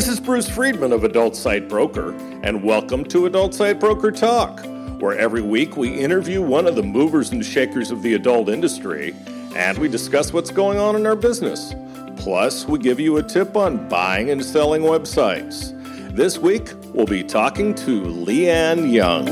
This is Bruce Friedman of Adult Site Broker, and welcome to Adult Site Broker Talk, where every week we interview one of the movers and shakers of the adult industry and we discuss what's going on in our business. Plus, we give you a tip on buying and selling websites. This week, we'll be talking to Leanne Young.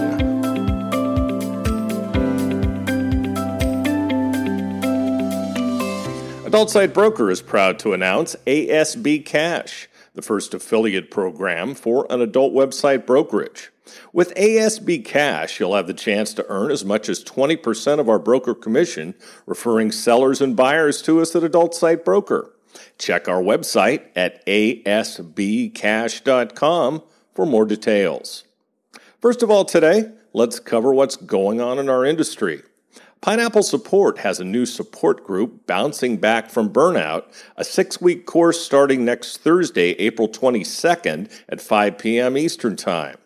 Adult Site Broker is proud to announce ASB Cash the first affiliate program for an adult website brokerage. With ASB Cash, you'll have the chance to earn as much as 20% of our broker commission, referring sellers and buyers to us at Adult Site Broker. Check our website at asbcash.com for more details. First of all, today, let's cover what's going on in our industry. Pineapple Support has a new support group, Bouncing Back from Burnout, a six week course starting next Thursday, April 22nd at 5 p.m. Eastern Time.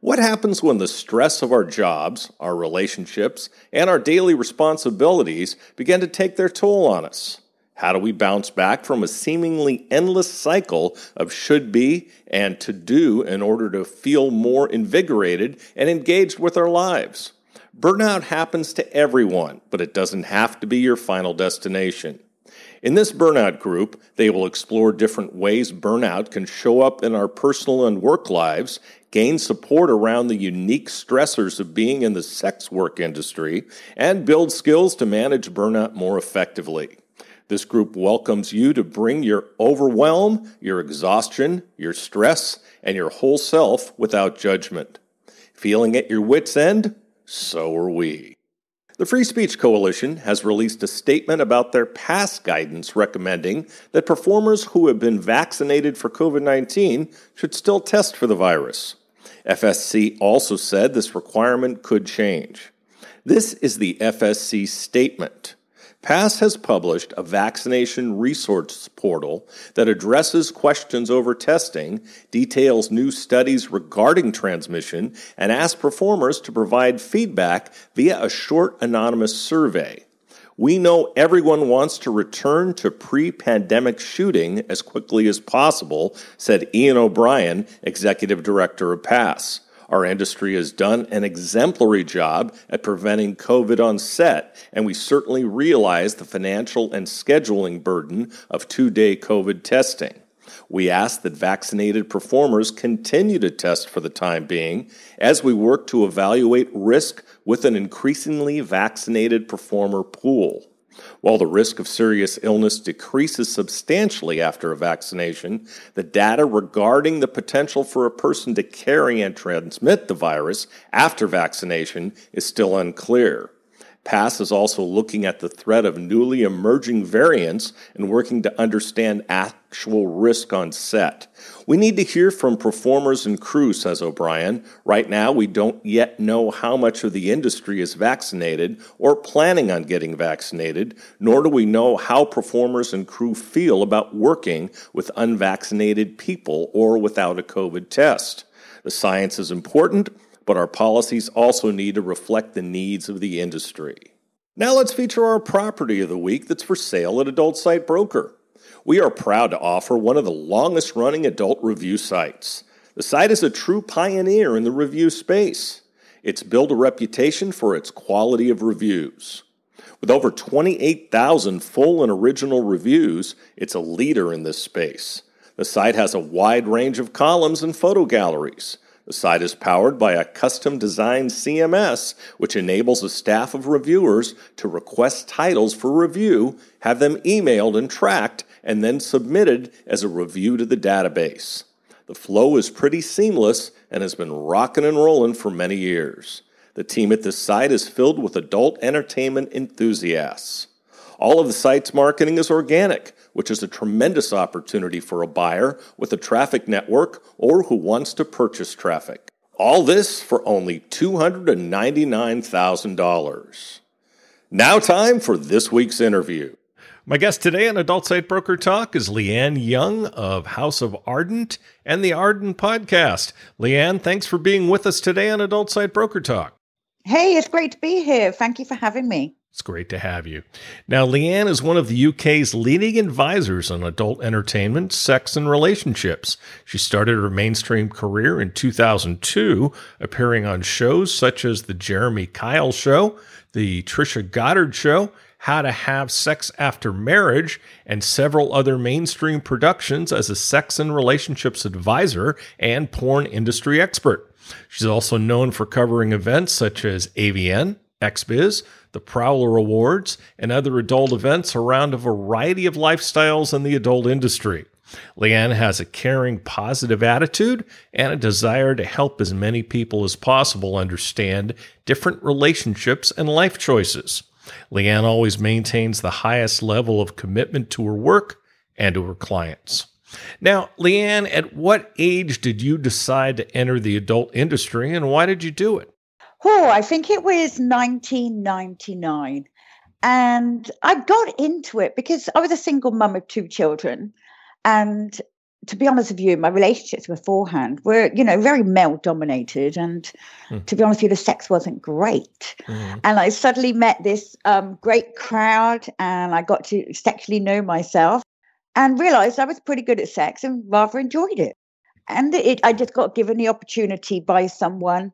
What happens when the stress of our jobs, our relationships, and our daily responsibilities begin to take their toll on us? How do we bounce back from a seemingly endless cycle of should be and to do in order to feel more invigorated and engaged with our lives? Burnout happens to everyone, but it doesn't have to be your final destination. In this burnout group, they will explore different ways burnout can show up in our personal and work lives, gain support around the unique stressors of being in the sex work industry, and build skills to manage burnout more effectively. This group welcomes you to bring your overwhelm, your exhaustion, your stress, and your whole self without judgment. Feeling at your wits' end? So are we. The Free Speech Coalition has released a statement about their past guidance recommending that performers who have been vaccinated for COVID 19 should still test for the virus. FSC also said this requirement could change. This is the FSC statement. PASS has published a vaccination resource portal that addresses questions over testing, details new studies regarding transmission, and asks performers to provide feedback via a short anonymous survey. We know everyone wants to return to pre pandemic shooting as quickly as possible, said Ian O'Brien, executive director of PASS. Our industry has done an exemplary job at preventing COVID on set, and we certainly realize the financial and scheduling burden of two day COVID testing. We ask that vaccinated performers continue to test for the time being as we work to evaluate risk with an increasingly vaccinated performer pool. While the risk of serious illness decreases substantially after a vaccination, the data regarding the potential for a person to carry and transmit the virus after vaccination is still unclear. PASS is also looking at the threat of newly emerging variants and working to understand actual risk on set. We need to hear from performers and crew, says O'Brien. Right now, we don't yet know how much of the industry is vaccinated or planning on getting vaccinated, nor do we know how performers and crew feel about working with unvaccinated people or without a COVID test. The science is important but our policies also need to reflect the needs of the industry. Now let's feature our property of the week that's for sale at Adult Site Broker. We are proud to offer one of the longest running adult review sites. The site is a true pioneer in the review space. It's built a reputation for its quality of reviews. With over 28,000 full and original reviews, it's a leader in this space. The site has a wide range of columns and photo galleries. The site is powered by a custom designed CMS, which enables a staff of reviewers to request titles for review, have them emailed and tracked, and then submitted as a review to the database. The flow is pretty seamless and has been rocking and rolling for many years. The team at this site is filled with adult entertainment enthusiasts. All of the site's marketing is organic, which is a tremendous opportunity for a buyer with a traffic network or who wants to purchase traffic. All this for only $299,000. Now, time for this week's interview. My guest today on Adult Site Broker Talk is Leanne Young of House of Ardent and the Ardent Podcast. Leanne, thanks for being with us today on Adult Site Broker Talk. Hey, it's great to be here. Thank you for having me. It's great to have you. Now, Leanne is one of the UK's leading advisors on adult entertainment, sex, and relationships. She started her mainstream career in 2002, appearing on shows such as The Jeremy Kyle Show, The Trisha Goddard Show, How to Have Sex After Marriage, and several other mainstream productions as a sex and relationships advisor and porn industry expert. She's also known for covering events such as AVN, XBiz, the Prowler Awards, and other adult events around a variety of lifestyles in the adult industry. Leanne has a caring, positive attitude and a desire to help as many people as possible understand different relationships and life choices. Leanne always maintains the highest level of commitment to her work and to her clients. Now, Leanne, at what age did you decide to enter the adult industry and why did you do it? Oh, I think it was 1999. And I got into it because I was a single mum of two children. And to be honest with you, my relationships beforehand were, you know, very male dominated. And mm. to be honest with you, the sex wasn't great. Mm. And I suddenly met this um, great crowd and I got to sexually know myself and realized I was pretty good at sex and rather enjoyed it. And it, I just got given the opportunity by someone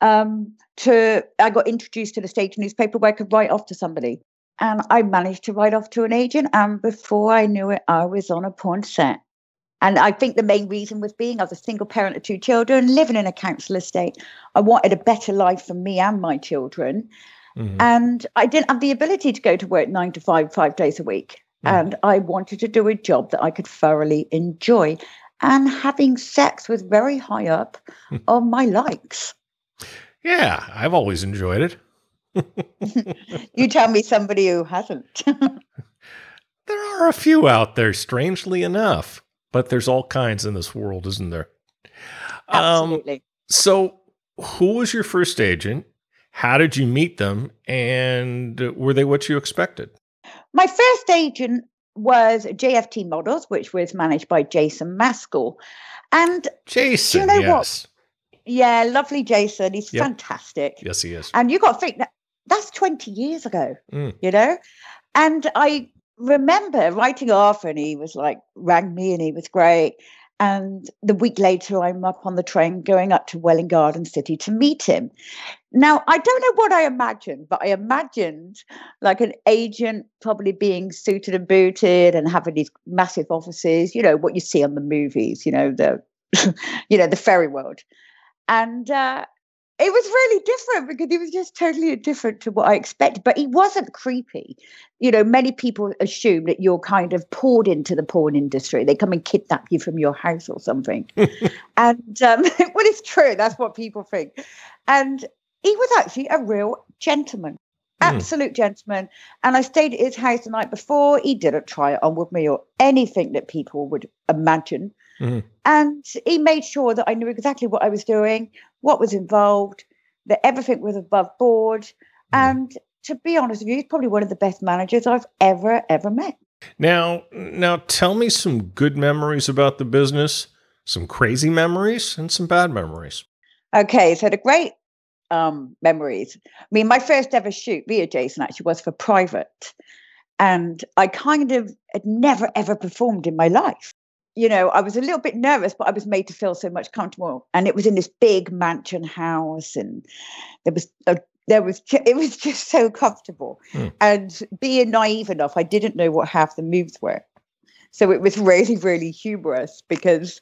um, to I got introduced to the state newspaper where I could write off to somebody. And I managed to write off to an agent. And before I knew it, I was on a porn set. And I think the main reason was being I was a single parent of two children, living in a council estate. I wanted a better life for me and my children. Mm-hmm. And I didn't have the ability to go to work nine to five, five days a week. Mm-hmm. And I wanted to do a job that I could thoroughly enjoy. And having sex was very high up on my likes. Yeah, I've always enjoyed it. you tell me somebody who hasn't. there are a few out there, strangely enough, but there's all kinds in this world, isn't there? Absolutely. Um, so, who was your first agent? How did you meet them? And were they what you expected? My first agent was JFT Models, which was managed by Jason Maskell. And Jason, you know yes. what? Yeah, lovely Jason. He's yep. fantastic. Yes, he is. And you got to think that that's 20 years ago, mm. you know? And I remember writing off, and he was like, rang me, and he was great. And the week later, I'm up on the train going up to Welwyn Garden City to meet him. Now, I don't know what I imagined, but I imagined like an agent probably being suited and booted and having these massive offices, you know, what you see on the movies, you know, the you know, the fairy world and uh, it was really different because he was just totally different to what I expected. But he wasn't creepy. You know, many people assume that you're kind of poured into the porn industry. They come and kidnap you from your house or something. and um, well, it's true. That's what people think. And he was actually a real gentleman, mm. absolute gentleman. And I stayed at his house the night before. He didn't try it on with me or anything that people would imagine. Mm-hmm. And he made sure that I knew exactly what I was doing, what was involved, that everything was above board. Mm-hmm. And to be honest with you, he's probably one of the best managers I've ever, ever met. Now, now tell me some good memories about the business, some crazy memories, and some bad memories. Okay, so the great um, memories. I mean, my first ever shoot via Jason actually was for private. And I kind of had never ever performed in my life you know, I was a little bit nervous, but I was made to feel so much comfortable. And it was in this big mansion house, and there was a, there was it was just so comfortable. Mm. And being naive enough, I didn't know what half the moves were, so it was really really humorous because.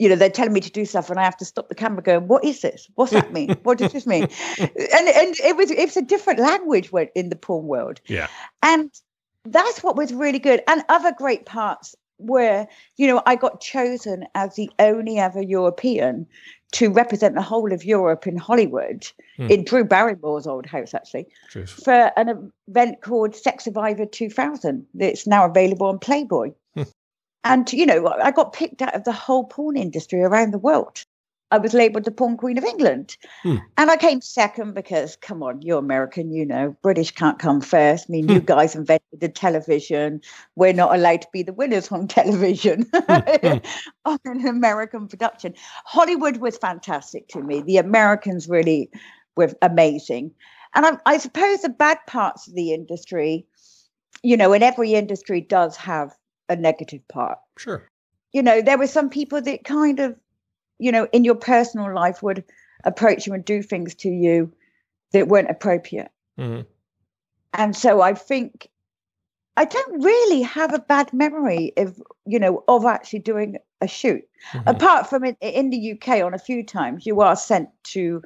You know, they're telling me to do stuff, and I have to stop the camera, going, "What is this? What's that mean? what does this mean?" and and it was it's a different language in the porn world. Yeah, and that's what was really good. And other great parts where you know I got chosen as the only ever European to represent the whole of Europe in Hollywood hmm. in Drew Barrymore's old house actually Jeez. for an event called Sex Survivor 2000 that's now available on Playboy. And you know I got picked out of the whole porn industry around the world. I was labeled the porn queen of England. Hmm. And I came second because, come on, you're American, you know, British can't come first. I mean, hmm. you guys invented the television. We're not allowed to be the winners on television hmm. hmm. on an American production. Hollywood was fantastic to me. The Americans really were amazing. And I, I suppose the bad parts of the industry, you know, and every industry does have a negative part. Sure. You know, there were some people that kind of, you know, in your personal life would approach you and do things to you that weren't appropriate. Mm-hmm. And so I think I don't really have a bad memory of, you know, of actually doing a shoot. Mm-hmm. Apart from in, in, the UK, on a few times you are sent to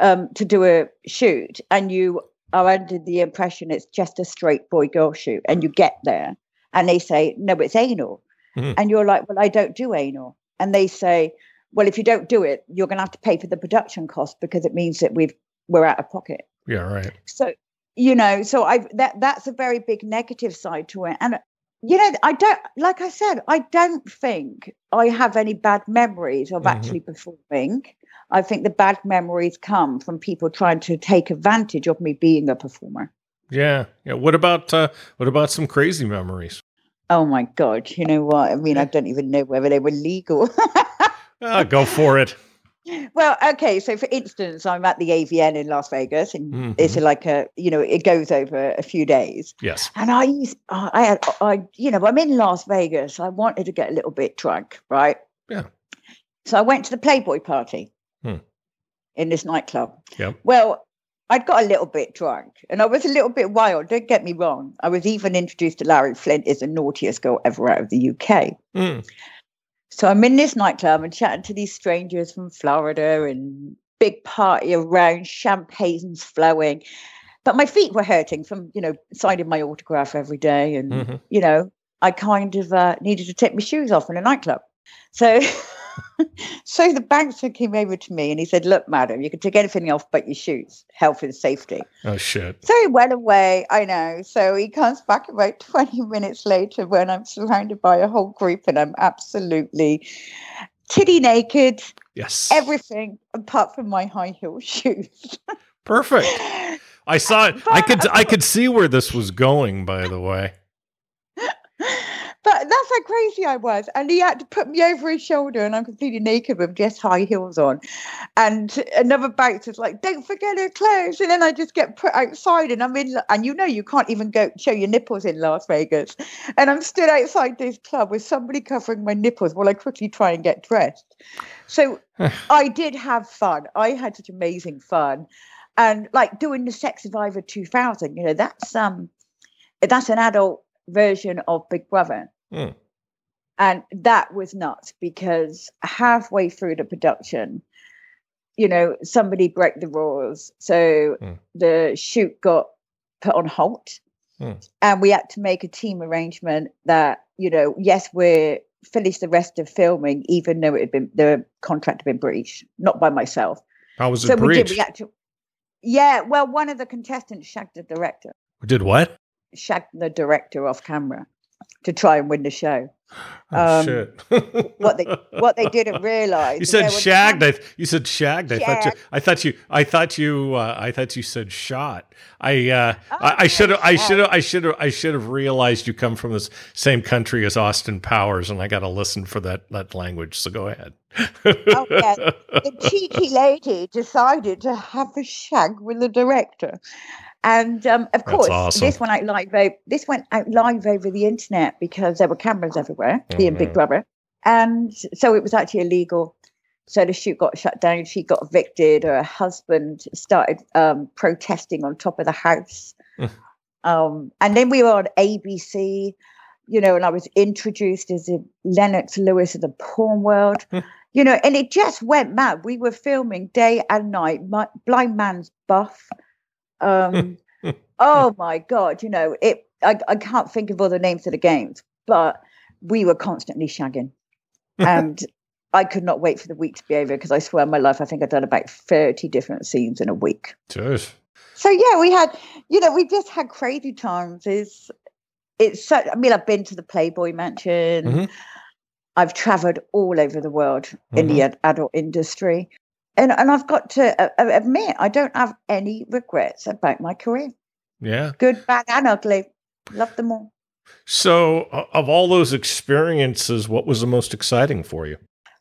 um, to do a shoot, and you are under the impression it's just a straight boy girl shoot, and you get there and they say no, it's anal, mm-hmm. and you're like, well, I don't do anal, and they say, well, if you don't do it, you're going to have to pay for the production cost because it means that we've we're out of pocket. Yeah, right. So you know, so I that that's a very big negative side to it, and you know, I don't, like I said, I don't think I have any bad memories of mm-hmm. actually performing. I think the bad memories come from people trying to take advantage of me being a performer. Yeah. Yeah. What about, uh, what about some crazy memories? Oh my God. You know what? I mean, I don't even know whether they were legal. uh, go for it. Well, okay. So, for instance, I'm at the AVN in Las Vegas, and mm-hmm. it's like a, you know, it goes over a few days. Yes. And I used, I had, I, you know, I'm in Las Vegas. I wanted to get a little bit drunk, right? Yeah. So I went to the Playboy party hmm. in this nightclub. Yeah. Well, I'd got a little bit drunk and I was a little bit wild. Don't get me wrong. I was even introduced to Larry Flynt as the naughtiest girl ever out of the UK. Mm. So I'm in this nightclub and chatting to these strangers from Florida and big party around, champagne's flowing. But my feet were hurting from, you know, signing my autograph every day. And, mm-hmm. you know, I kind of uh, needed to take my shoes off in a nightclub. So so the bouncer came over to me and he said, Look, madam, you can take anything off but your shoes, health and safety. Oh, shit. So he went away. I know. So he comes back about 20 minutes later when I'm surrounded by a whole group and I'm absolutely titty naked. Yes. Everything apart from my high heel shoes. Perfect. I saw it. I could I could see where this was going, by the way. But that's how crazy I was. And he had to put me over his shoulder, and I'm completely naked with just high heels on. And another bouncer's like, don't forget her clothes. And then I just get put outside, and I'm in, and you know, you can't even go show your nipples in Las Vegas. And I'm stood outside this club with somebody covering my nipples while I quickly try and get dressed. So I did have fun. I had such amazing fun. And like doing the Sex Survivor 2000, you know, that's um, that's an adult version of Big Brother. Mm. And that was nuts because halfway through the production, you know, somebody broke the rules. So mm. the shoot got put on halt. Mm. And we had to make a team arrangement that, you know, yes, we're finished the rest of filming, even though it had been the contract had been breached, not by myself. How was it so breached? We did, we to, yeah, well, one of the contestants shagged the director. Did what? Shagged the director off camera to try and win the show. Oh, um, shit. what they what they didn't realize. You said shagged. I, you said shagged. I thought you. I thought you. I thought you. Uh, I thought you said shot. I. Uh, oh, I should have. I should have. I should have. I should have realized you come from the same country as Austin Powers, and I got to listen for that that language. So go ahead. oh yeah, the cheeky lady decided to have a shag with the director, and um, of course, awesome. this went out live. Over, this went out live over the internet because there were cameras everywhere, mm-hmm. being Big Brother, and so it was actually illegal. So the shoot got shut down. She got evicted. Or her husband started um, protesting on top of the house, um, and then we were on ABC. You know, and I was introduced as a Lennox Lewis of the porn world. you know, and it just went mad. We were filming day and night. My, blind man's buff. Um, oh my god, you know it. I, I can't think of all the names of the games, but we were constantly shagging, and I could not wait for the week to be over because I swear my life, I think I've done about thirty different scenes in a week. Jeez. So yeah, we had, you know, we just had crazy times. Is it's so. I mean, I've been to the Playboy Mansion. Mm-hmm. I've traveled all over the world mm-hmm. in the mm-hmm. adult industry and and I've got to uh, uh, admit I don't have any regrets about my career. Yeah, good, bad, and ugly. Love them all. So, of all those experiences, what was the most exciting for you?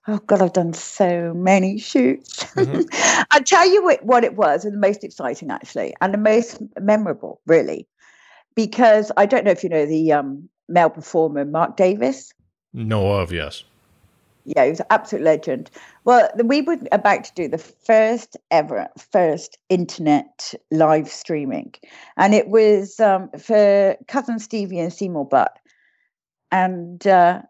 Oh God, I've done so many shoots. Mm-hmm. I'll tell you what, what it was, and the most exciting actually, and the most memorable, really, because I don't know if you know the um, male performer Mark Davis. Know of, yes. Yeah, he was an absolute legend. Well, we were about to do the first ever, first internet live streaming, and it was um, for cousin Stevie and Seymour Butt, and uh,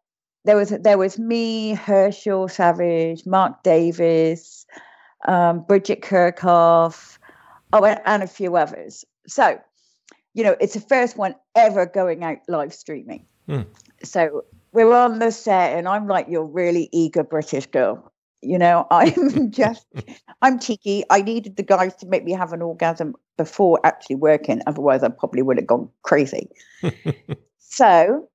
there was there was me, Herschel Savage, Mark Davis, um, Bridgette Kerkove, oh, and, and a few others. So, you know, it's the first one ever going out live streaming. Mm. So we're on the set, and I'm like your really eager British girl. You know, I'm just, I'm cheeky. I needed the guys to make me have an orgasm before actually working. Otherwise, I probably would have gone crazy. so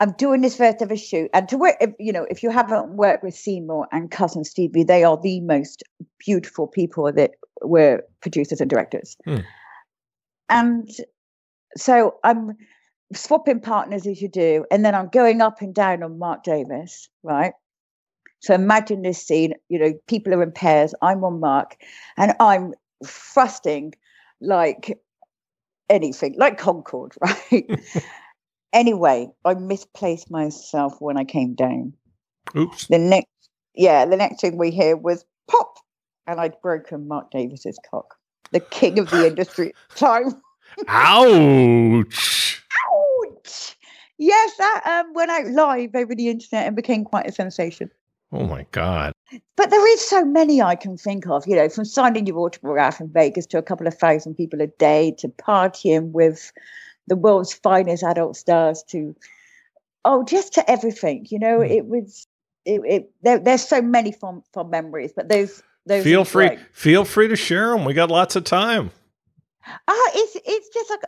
I'm doing this first ever shoot, and to work, you know, if you haven't worked with Seymour and cousin Stevie, they are the most beautiful people that were producers and directors. Hmm. And so I'm swapping partners as you do, and then I'm going up and down on Mark Davis, right? So imagine this scene, you know, people are in pairs, I'm on Mark, and I'm thrusting like anything, like Concorde, right? Anyway, I misplaced myself when I came down. Oops. The next, yeah, the next thing we hear was pop, and I'd broken Mark Davis's cock, the king of the industry time. Ouch! Yes, that um, went out live over the internet and became quite a sensation. Oh my god! But there is so many I can think of. You know, from signing your autograph in Vegas to a couple of thousand people a day to partying with the world's finest adult stars to oh just to everything you know mm. it was it, it there, there's so many fond, fond memories but those those feel free great. feel free to share them we got lots of time ah uh, it's it's just like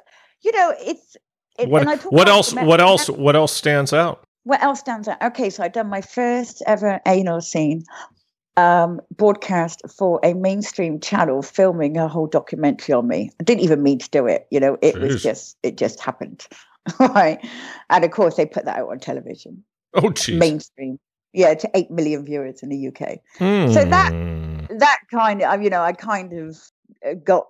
you know it's it, what, what else what else what else stands out what else stands out okay so i've done my first ever anal scene um, broadcast for a mainstream channel filming a whole documentary on me. I didn't even mean to do it. You know, it Jeez. was just it just happened, right? And of course, they put that out on television. Oh, geez. Mainstream, yeah, to eight million viewers in the UK. Hmm. So that hmm. that kind of you know, I kind of uh, got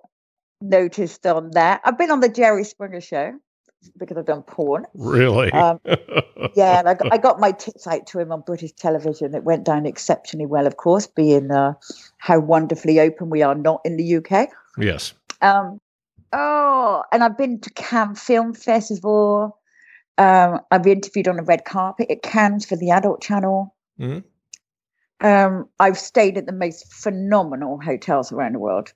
noticed on that. I've been on the Jerry Springer show because I've done porn. Really? Um, yeah, and I got, I got, my tits out to him on British television. It went down exceptionally well, of course, being uh, how wonderfully open we are not in the UK. Yes. Um, oh, and I've been to Cannes Film Festival. Um, I've been interviewed on the red carpet at Cannes for the Adult Channel. Mm-hmm. Um, I've stayed at the most phenomenal hotels around the world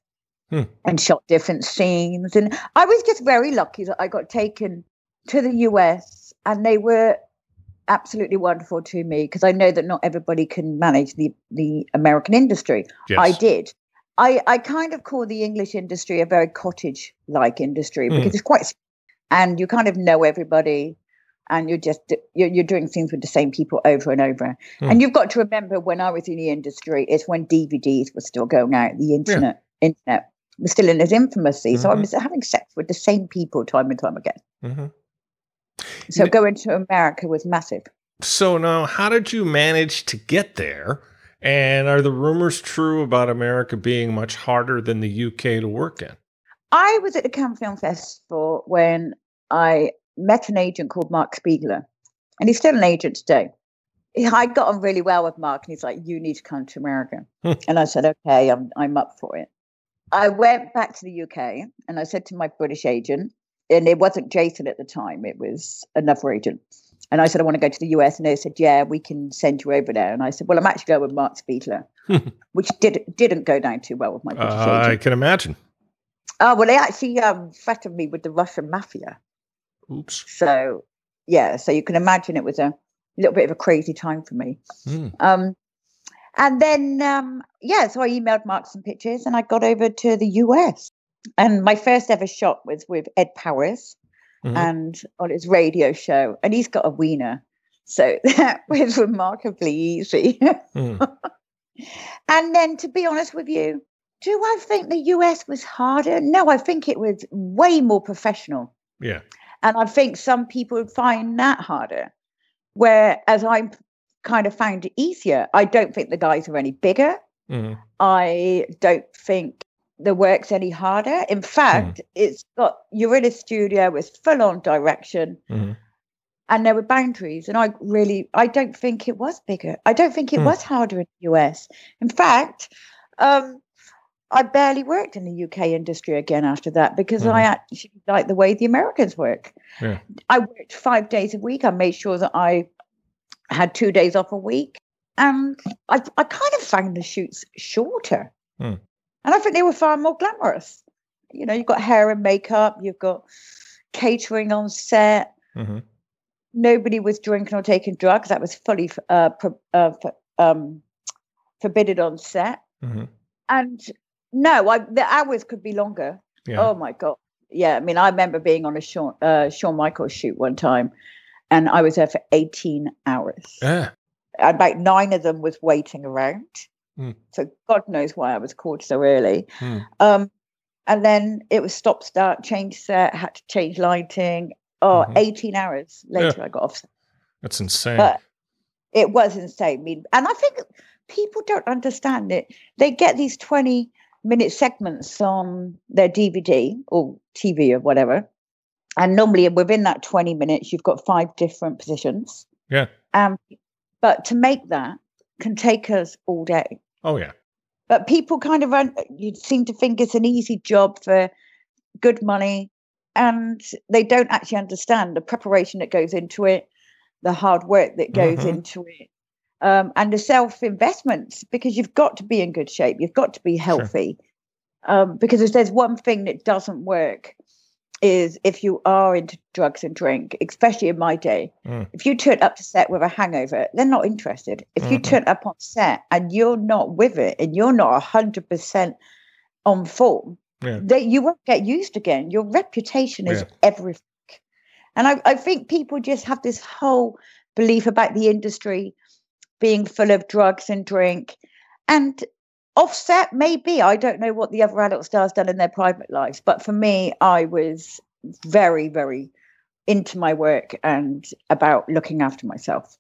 hmm. and shot different scenes. And I was just very lucky that I got taken to the US and they were absolutely wonderful to me because I know that not everybody can manage the, the American industry. Yes. I did. I, I kind of call the English industry a very cottage like industry hmm. because it's quite, and you kind of know everybody and you're just you're, you're doing things with the same people over and over hmm. and you've got to remember when i was in the industry it's when dvds were still going out the internet yeah. internet was still in his infamousy. Mm-hmm. So I was having sex with the same people time and time again. Mm-hmm. So going to America was massive. So now, how did you manage to get there? And are the rumors true about America being much harder than the UK to work in? I was at the Cannes Film Festival when I met an agent called Mark Spiegler, and he's still an agent today. I got on really well with Mark, and he's like, "You need to come to America," hmm. and I said, "Okay, I'm I'm up for it." I went back to the UK and I said to my British agent, and it wasn't Jason at the time, it was another agent. And I said, I want to go to the US. And they said, Yeah, we can send you over there. And I said, Well, I'm actually going with Mark Spiegler, which did, didn't go down too well with my British uh, agent. I can imagine. Oh, well, they actually um, threatened me with the Russian mafia. Oops. So, yeah, so you can imagine it was a little bit of a crazy time for me. Mm. Um, and then, um, yeah, so I emailed Mark some pictures and I got over to the US. And my first ever shot was with Ed Powers mm-hmm. and on his radio show. And he's got a wiener. So that was remarkably easy. mm. And then, to be honest with you, do I think the US was harder? No, I think it was way more professional. Yeah. And I think some people would find that harder. Whereas I'm kind of found it easier. I don't think the guys are any bigger. Mm-hmm. I don't think the work's any harder. In fact, mm. it's got you're in a studio with full on direction. Mm-hmm. And there were boundaries, and I really, I don't think it was bigger. I don't think it mm. was harder in the US. In fact, um, I barely worked in the UK industry again after that because. I actually like the way the Americans work. Yeah. I worked five days a week. I made sure that I had two days off a week. And I, I kind of found the shoots shorter. Mm. And I think they were far more glamorous. You know, you've got hair and makeup, you've got catering on set. Mm-hmm. Nobody was drinking or taking drugs. That was fully uh, pro- uh, for, um, forbidden on set. Mm-hmm. And no, I, the hours could be longer. Yeah. Oh my god! Yeah, I mean, I remember being on a Sean, uh, Sean Michaels shoot one time, and I was there for eighteen hours. Yeah. About nine of them was waiting around. Mm. So God knows why I was called so early. Mm. Um, and then it was stop start, change set, had to change lighting. Oh, mm-hmm. 18 hours later, yeah. I got off. That's insane. But it was insane. I mean, and I think people don't understand it. They get these 20 minute segments on their DVD or TV or whatever. And normally within that 20 minutes, you've got five different positions. Yeah. Um, but to make that can take us all day. Oh, yeah. But people kind of run, you seem to think it's an easy job for good money. And they don't actually understand the preparation that goes into it, the hard work that goes mm-hmm. into it, um, and the self investments because you've got to be in good shape. You've got to be healthy. Sure. Um, because if there's one thing that doesn't work, is if you are into drugs and drink, especially in my day, mm. if you turn up to set with a hangover, they're not interested. If mm-hmm. you turn up on set and you're not with it and you're not 100% on form, yeah. that you won't get used again. Your reputation is yeah. everything. And I, I think people just have this whole belief about the industry being full of drugs and drink. And offset, maybe. I don't know what the other adult stars done in their private lives. But for me, I was very, very into my work and about looking after myself.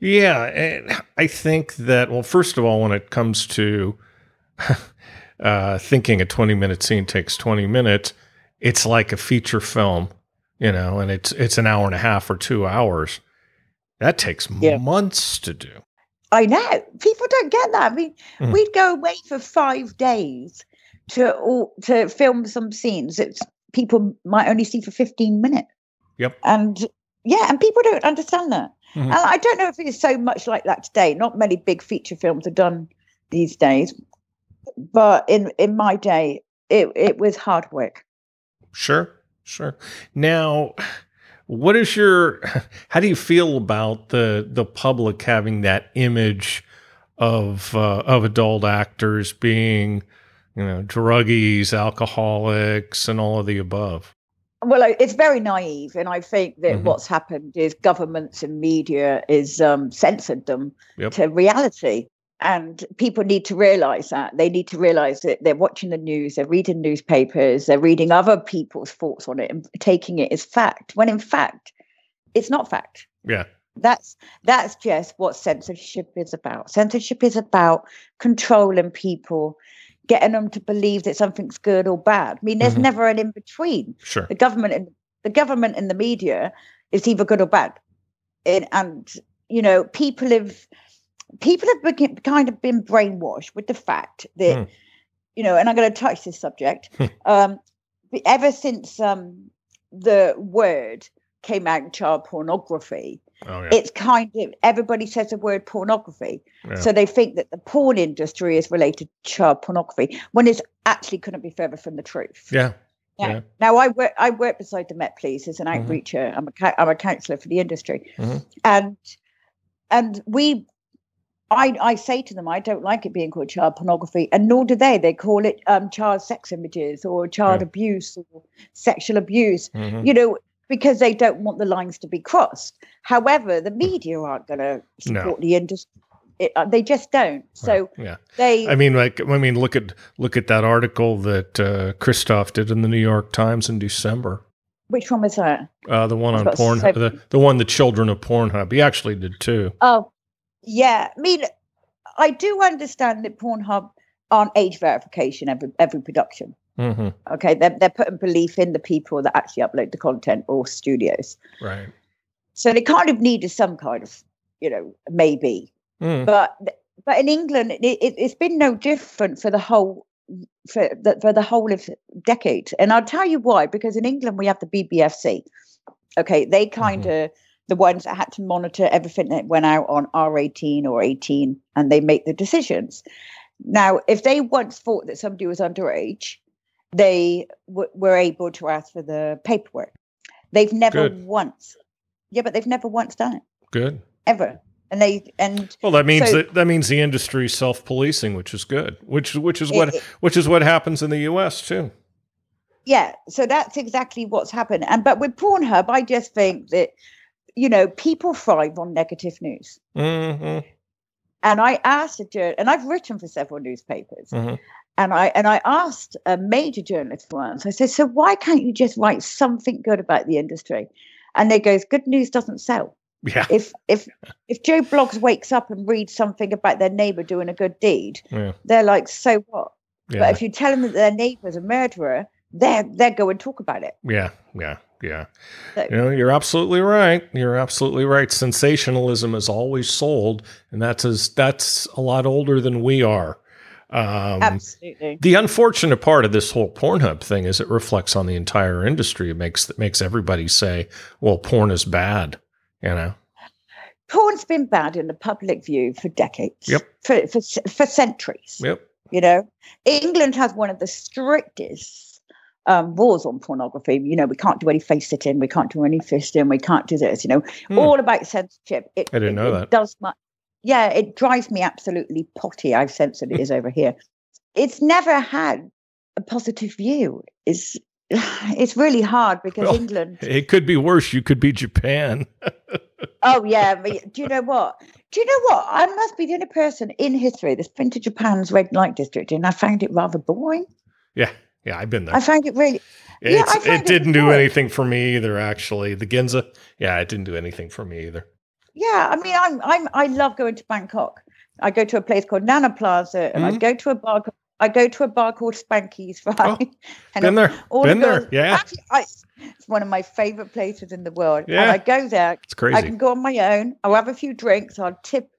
Yeah. And I think that, well, first of all, when it comes to uh, thinking a 20 minute scene takes 20 minutes, it's like a feature film, you know, and it's it's an hour and a half or two hours. That takes yeah. months to do. I know. People don't get that. I mean, mm. we'd go away for five days to to film some scenes that people might only see for 15 minutes. Yep. And yeah, and people don't understand that. Mm-hmm. And I don't know if it's so much like that today. Not many big feature films are done these days. But in in my day, it it was hard work. Sure. Sure. Now, what is your how do you feel about the the public having that image of uh, of adult actors being you know druggies, alcoholics, and all of the above? Well, it's very naive, and I think that mm-hmm. what's happened is governments and media is um, censored them yep. to reality. And people need to realize that. They need to realize that they're watching the news, they're reading newspapers, they're reading other people's thoughts on it and taking it as fact, when in fact, it's not fact. Yeah. That's that's just what censorship is about. Censorship is about controlling people, getting them to believe that something's good or bad. I mean, there's mm-hmm. never an in between. Sure. The government and the government and the media is either good or bad. It, and you know, people have people have been, kind of been brainwashed with the fact that, mm. you know, and I'm going to touch this subject. Hmm. um, ever since um, the word came out, child pornography, oh, yeah. it's kind of everybody says the word pornography, yeah. so they think that the porn industry is related to child pornography when it's actually couldn't be further from the truth. Yeah. Now, yeah. now I work. I work beside the Met Police as an mm-hmm. outreacher. I'm a I'm a counsellor for the industry, mm-hmm. and and we I, I say to them, I don't like it being called child pornography, and nor do they. They call it um, child sex images or child yeah. abuse or sexual abuse, mm-hmm. you know, because they don't want the lines to be crossed. However, the media aren't going to support no. the industry. It, uh, they just don't. So yeah, they. I mean, like, I mean, look at look at that article that uh, Kristof did in the New York Times in December. Which one was that? Uh, the one on Pornhub. The, the one the children of Pornhub. He actually did too. Oh, Yeah, I mean, I do understand that Pornhub aren't age verification every every production. Mm-hmm. Okay, they're they're putting belief in the people that actually upload the content or studios. Right. So they kind of needed some kind of, you know, maybe. Mm. But but in England, it, it, it's been no different for the whole for the, for the whole of decade. And I'll tell you why. Because in England we have the BBFC. Okay, they kind of mm-hmm. The ones that had to monitor everything that went out on R18 or 18, and they make the decisions. Now, if they once thought that somebody was underage, they w- were able to ask for the paperwork. They've never Good. once, yeah, but they've never once done it. Good. Ever. And they and well, that means so, that that means the industry self policing, which is good. Which which is what it, which is what happens in the U.S. too. Yeah, so that's exactly what's happened. And but with Pornhub, I just think that you know people thrive on negative news. Mm-hmm. And I asked a journalist, and I've written for several newspapers, mm-hmm. and I and I asked a major journalist once. I said, "So why can't you just write something good about the industry?" And they goes, "Good news doesn't sell." Yeah. If if if Joe Bloggs wakes up and reads something about their neighbor doing a good deed, yeah. they're like, "So what?" Yeah. But if you tell them that their neighbor's a murderer, they're they're go and talk about it. Yeah, yeah. Yeah. So, you know, you're absolutely right. You're absolutely right. Sensationalism is always sold, and that's as that's a lot older than we are. Um, absolutely. The unfortunate part of this whole Pornhub thing is it reflects on the entire industry. It makes it makes everybody say, "Well, porn is bad," you know. Porn's been bad in the public view for decades. Yep. For for for centuries. Yep. You know, England has one of the strictest um, rules on pornography. You know, we can't do any face sitting, we can't do any fisting, we can't do this. You know, hmm. all about censorship. It, I didn't it, know it that. Does much. yeah, it drives me absolutely potty. I've censored it is over here. It's never had a positive view. It's it's really hard because well, England. It could be worse. You could be Japan. oh yeah, do you know what? Do you know what? I must be the only person in history that's been to Japan's red light district, and I found it rather boring. Yeah, yeah, I've been there. I find it really. yeah, it didn't do anything for me either. Actually, the Ginza, yeah, it didn't do anything for me either. Yeah, I mean, I'm I'm I love going to Bangkok. I go to a place called Nana Plaza, and mm-hmm. I go to a bar. I go to a bar called Spanky's, right? Oh, and been there, been there, yeah. Actually, I, it's one of my favorite places in the world. Yeah, and I go there. It's crazy. I can go on my own. I'll have a few drinks. I'll tip.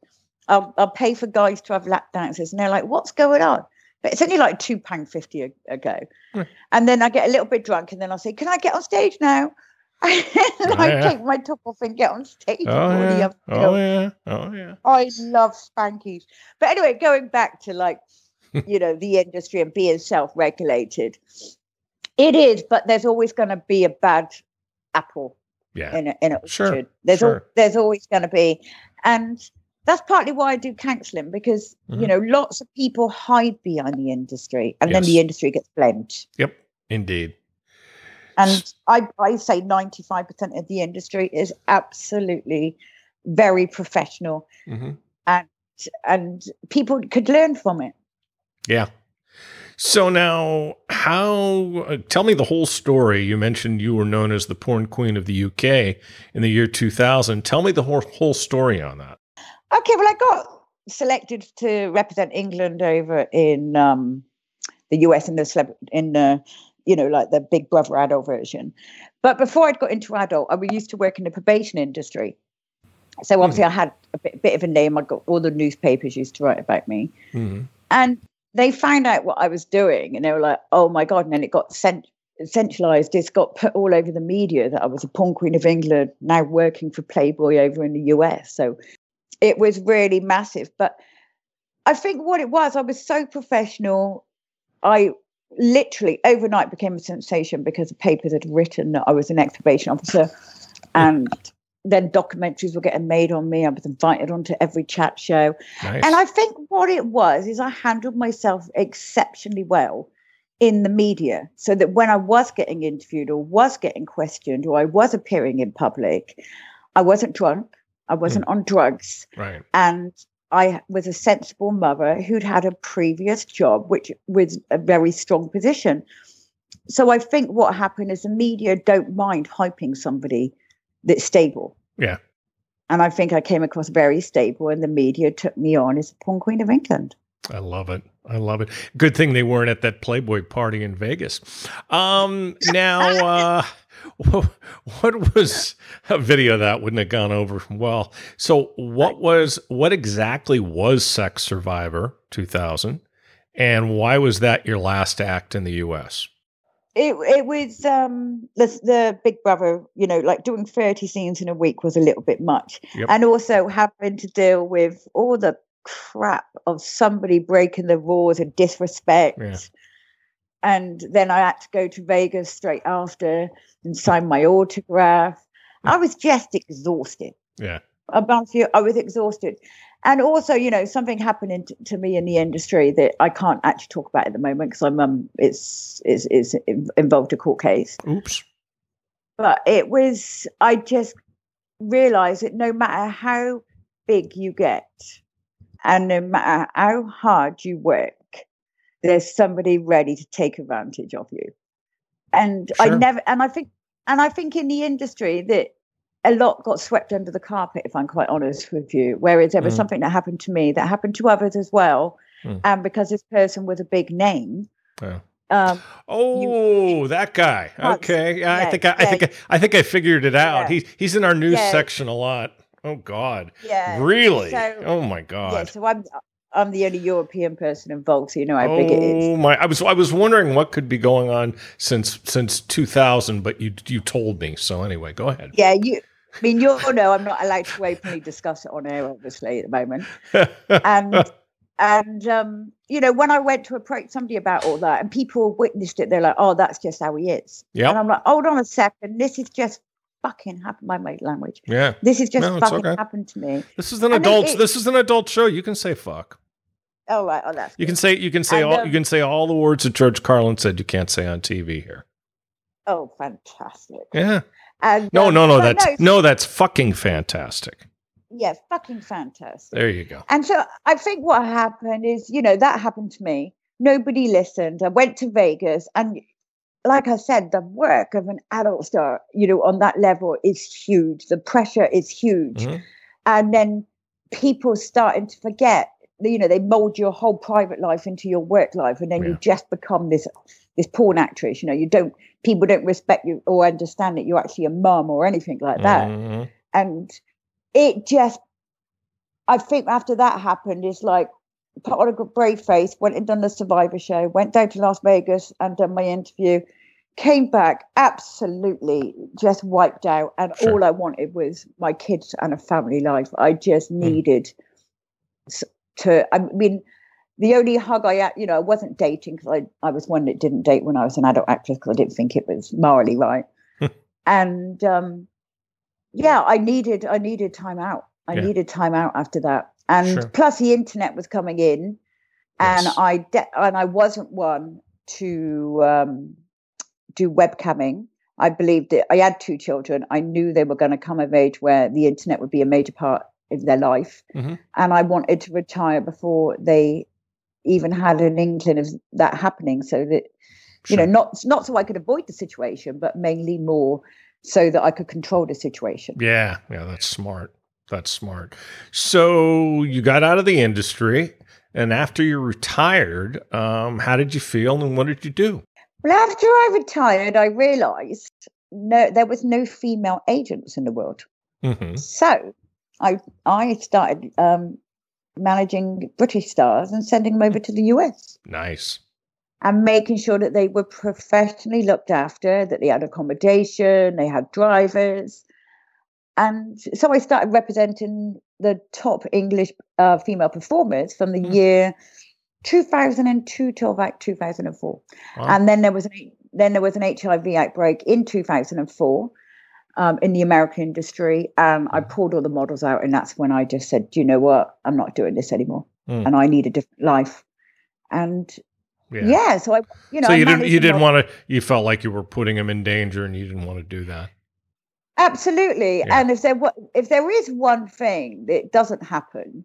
I'll, I'll pay for guys to have lap dances, and they're like, "What's going on?" But it's only like two pound fifty a, a go. Mm. And then I get a little bit drunk, and then I'll say, "Can I get on stage now?" and oh, I yeah. take my top off and get on stage. Oh yeah. oh yeah, oh yeah. I love Spanky's. But anyway, going back to like, you know, the industry and being self-regulated, it is. But there's always going to be a bad apple. Yeah. In a, in a sure. There's sure. Al- there's always going to be, and that's partly why I do counselling because mm-hmm. you know lots of people hide behind the industry and yes. then the industry gets blamed. Yep, indeed. And I, I say 95% of the industry is absolutely very professional mm-hmm. and and people could learn from it. Yeah. So now, how? Uh, tell me the whole story. You mentioned you were known as the porn queen of the UK in the year 2000. Tell me the whole, whole story on that. Okay, well, I got selected to represent England over in um, the US in the celeb- in the you know like the Big Brother adult version. But before I'd got into adult, I was used to work in the probation industry. So obviously, mm-hmm. I had a bit, bit, of a name. I got all the newspapers used to write about me, mm-hmm. and they found out what I was doing, and they were like, "Oh my god!" And then it got sent centralized. It's got put all over the media that I was a porn queen of England, now working for Playboy over in the US. So it was really massive. But I think what it was, I was so professional. I literally overnight became a sensation because the papers had written that I was an ex probation officer. And then documentaries were getting made on me. I was invited onto every chat show. Nice. And I think what it was is I handled myself exceptionally well in the media so that when I was getting interviewed or was getting questioned or I was appearing in public, I wasn't drunk. I wasn't mm. on drugs. Right. And I was a sensible mother who'd had a previous job, which was a very strong position. So I think what happened is the media don't mind hyping somebody that's stable. Yeah. and I think I came across very stable, and the media took me on as the porn queen of England. I love it. I love it. Good thing they weren't at that Playboy party in Vegas. Um, now, uh, what was a video that wouldn't have gone over well? So, what was what exactly was Sex Survivor 2000, and why was that your last act in the U.S.? It it was um the the Big Brother, you know, like doing thirty scenes in a week was a little bit much, yep. and also having to deal with all the crap of somebody breaking the rules and disrespect. Yeah. And then I had to go to Vegas straight after and sign my autograph. I was just exhausted. Yeah. About you, I was exhausted. And also, you know, something happened to, to me in the industry that I can't actually talk about at the moment because I'm um, it's, it's it's involved a court case. Oops. But it was I just realized that no matter how big you get, and no matter how hard you work, there's somebody ready to take advantage of you. And sure. I never, and I think, and I think in the industry that a lot got swept under the carpet, if I'm quite honest with you. Whereas there was mm. something that happened to me that happened to others as well. Mm. And because this person was a big name, yeah. Um, oh, you, that guy. Okay, yeah, I think I, yeah. I think I, I, think I figured it out. Yeah. He's he's in our news section a lot. Oh God. Yeah. Really? So, oh my God. Yeah. So I'm I'm the only European person involved, so you know how oh, big it is. Oh my! I was I was wondering what could be going on since since 2000, but you you told me. So anyway, go ahead. Yeah, you. I mean, you know, I'm not allowed to openly discuss it on air, obviously, at the moment. and and um, you know, when I went to approach somebody about all that, and people witnessed it, they're like, "Oh, that's just how he is." Yeah. And I'm like, "Hold on a second, this is just fucking happened. My mate language. Yeah. This is just no, fucking okay. happened to me. This is an and adult. It, this is an adult show. You can say fuck. Oh right. Oh, that's. You good. can say you can say all you can say all the words that George Carlin said you can't say on TV here. Oh, fantastic. Yeah. And, no, um, no, no. That's no, no, that's fucking fantastic. Yeah, fucking fantastic. There you go. And so I think what happened is, you know, that happened to me. Nobody listened. I went to Vegas, and like I said, the work of an adult star, you know, on that level is huge. The pressure is huge. Mm-hmm. And then people starting to forget, you know, they mold your whole private life into your work life. And then yeah. you just become this this porn actress. You know, you don't people don't respect you or understand that you're actually a mum or anything like that. Mm-hmm. And it just I think after that happened, it's like put on a brave face, went and done the Survivor show, went down to Las Vegas and done my interview, came back absolutely just wiped out. And sure. all I wanted was my kids and a family life. I just hmm. needed mm. To, I mean, the only hug I had, you know, I wasn't dating because I, I was one that didn't date when I was an adult actress because I didn't think it was morally right. and um, yeah, I needed, I needed time out. I yeah. needed time out after that and sure. plus the internet was coming in, and. I de- and I wasn't one to um, do webcamming. I believed it. I had two children. I knew they were going to come of age where the internet would be a major part their life, mm-hmm. and I wanted to retire before they even had an inkling of that happening, so that you know, not not so I could avoid the situation, but mainly more so that I could control the situation. Yeah, yeah, that's smart. That's smart. So you got out of the industry, and after you retired, um, how did you feel, and what did you do? Well, after I retired, I realised no, there was no female agents in the world. Mm-hmm. So I I started um, managing British stars and sending them over to the US. Nice. And making sure that they were professionally looked after, that they had accommodation, they had drivers, and so I started representing the top English uh, female performers from the mm. year 2002 till about 2004. Wow. And then there was an then there was an HIV outbreak in 2004 um, in the American industry, and I mm. pulled all the models out, and that's when I just said, "Do you know what? I'm not doing this anymore, mm. and I need a different life." And yeah. yeah. so I, you know, so you didn't you didn't want to. You felt like you were putting him in danger, and you didn't want to do that. Absolutely. Yeah. And if there if there is one thing that doesn't happen,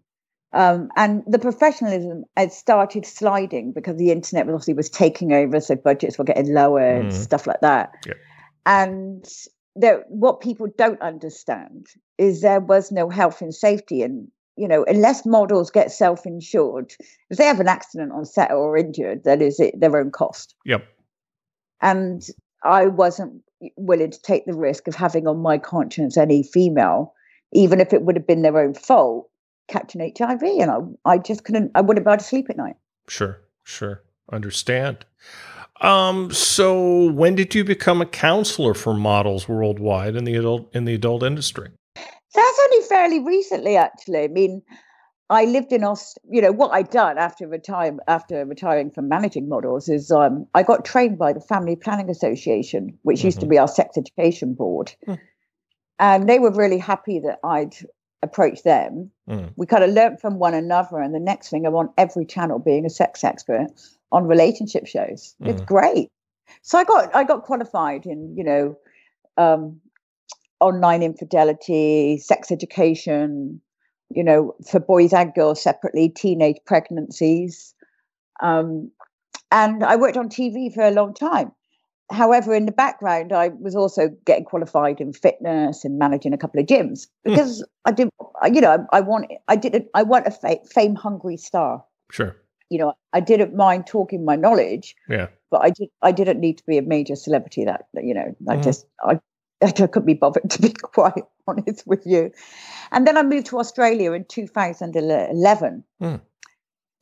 um, and the professionalism had started sliding because the internet was obviously was taking over, so budgets were getting lower and mm. stuff like that. Yeah. And there, what people don't understand is there was no health and safety, and you know, unless models get self-insured, if they have an accident on set or injured, that is it their own cost. Yep. And I wasn't willing to take the risk of having on my conscience any female, even if it would have been their own fault, catching HIV. And I, I just couldn't, I wouldn't be able to sleep at night. Sure, sure. Understand. Um, so when did you become a counselor for models worldwide in the adult in the adult industry? That's only fairly recently, actually. I mean, I lived in Aust. You know what I'd done after retire after retiring from managing models is um, I got trained by the Family Planning Association, which mm-hmm. used to mm-hmm. be our sex education board, mm. and they were really happy that I'd approached them. Mm. We kind of learned from one another, and the next thing I'm on every channel being a sex expert on relationship shows. Mm. It's great. So I got I got qualified in you know um, online infidelity, sex education you know, for boys and girls separately, teenage pregnancies. Um, and I worked on TV for a long time. However, in the background, I was also getting qualified in fitness and managing a couple of gyms hmm. because mm. I did, you know, I, I want, I didn't, I want a fame hungry star. Sure. You know, I didn't mind talking my knowledge. Yeah. But I did, I didn't need to be a major celebrity. That you know, I mm. just, I, I couldn't be bothered to be quite honest with you. And then I moved to Australia in 2011 mm.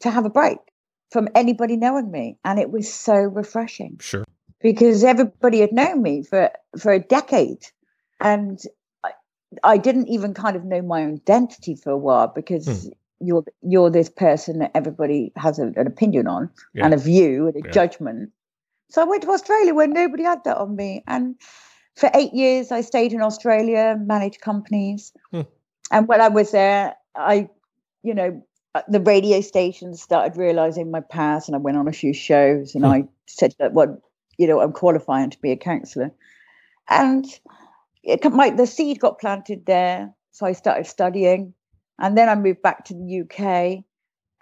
to have a break from anybody knowing me. And it was so refreshing. Sure. Because everybody had known me for, for a decade. And I, I didn't even kind of know my own identity for a while because mm. you're you're this person that everybody has a, an opinion on yeah. and a view and a yeah. judgment. So I went to Australia where nobody had that on me. And for eight years, I stayed in Australia, managed companies. Hmm. And when I was there, I, you know, uh, the radio stations started realizing my past, and I went on a few shows, and hmm. I said that, well, you know, I'm qualifying to be a counselor, and it, my the seed got planted there, so I started studying, and then I moved back to the UK,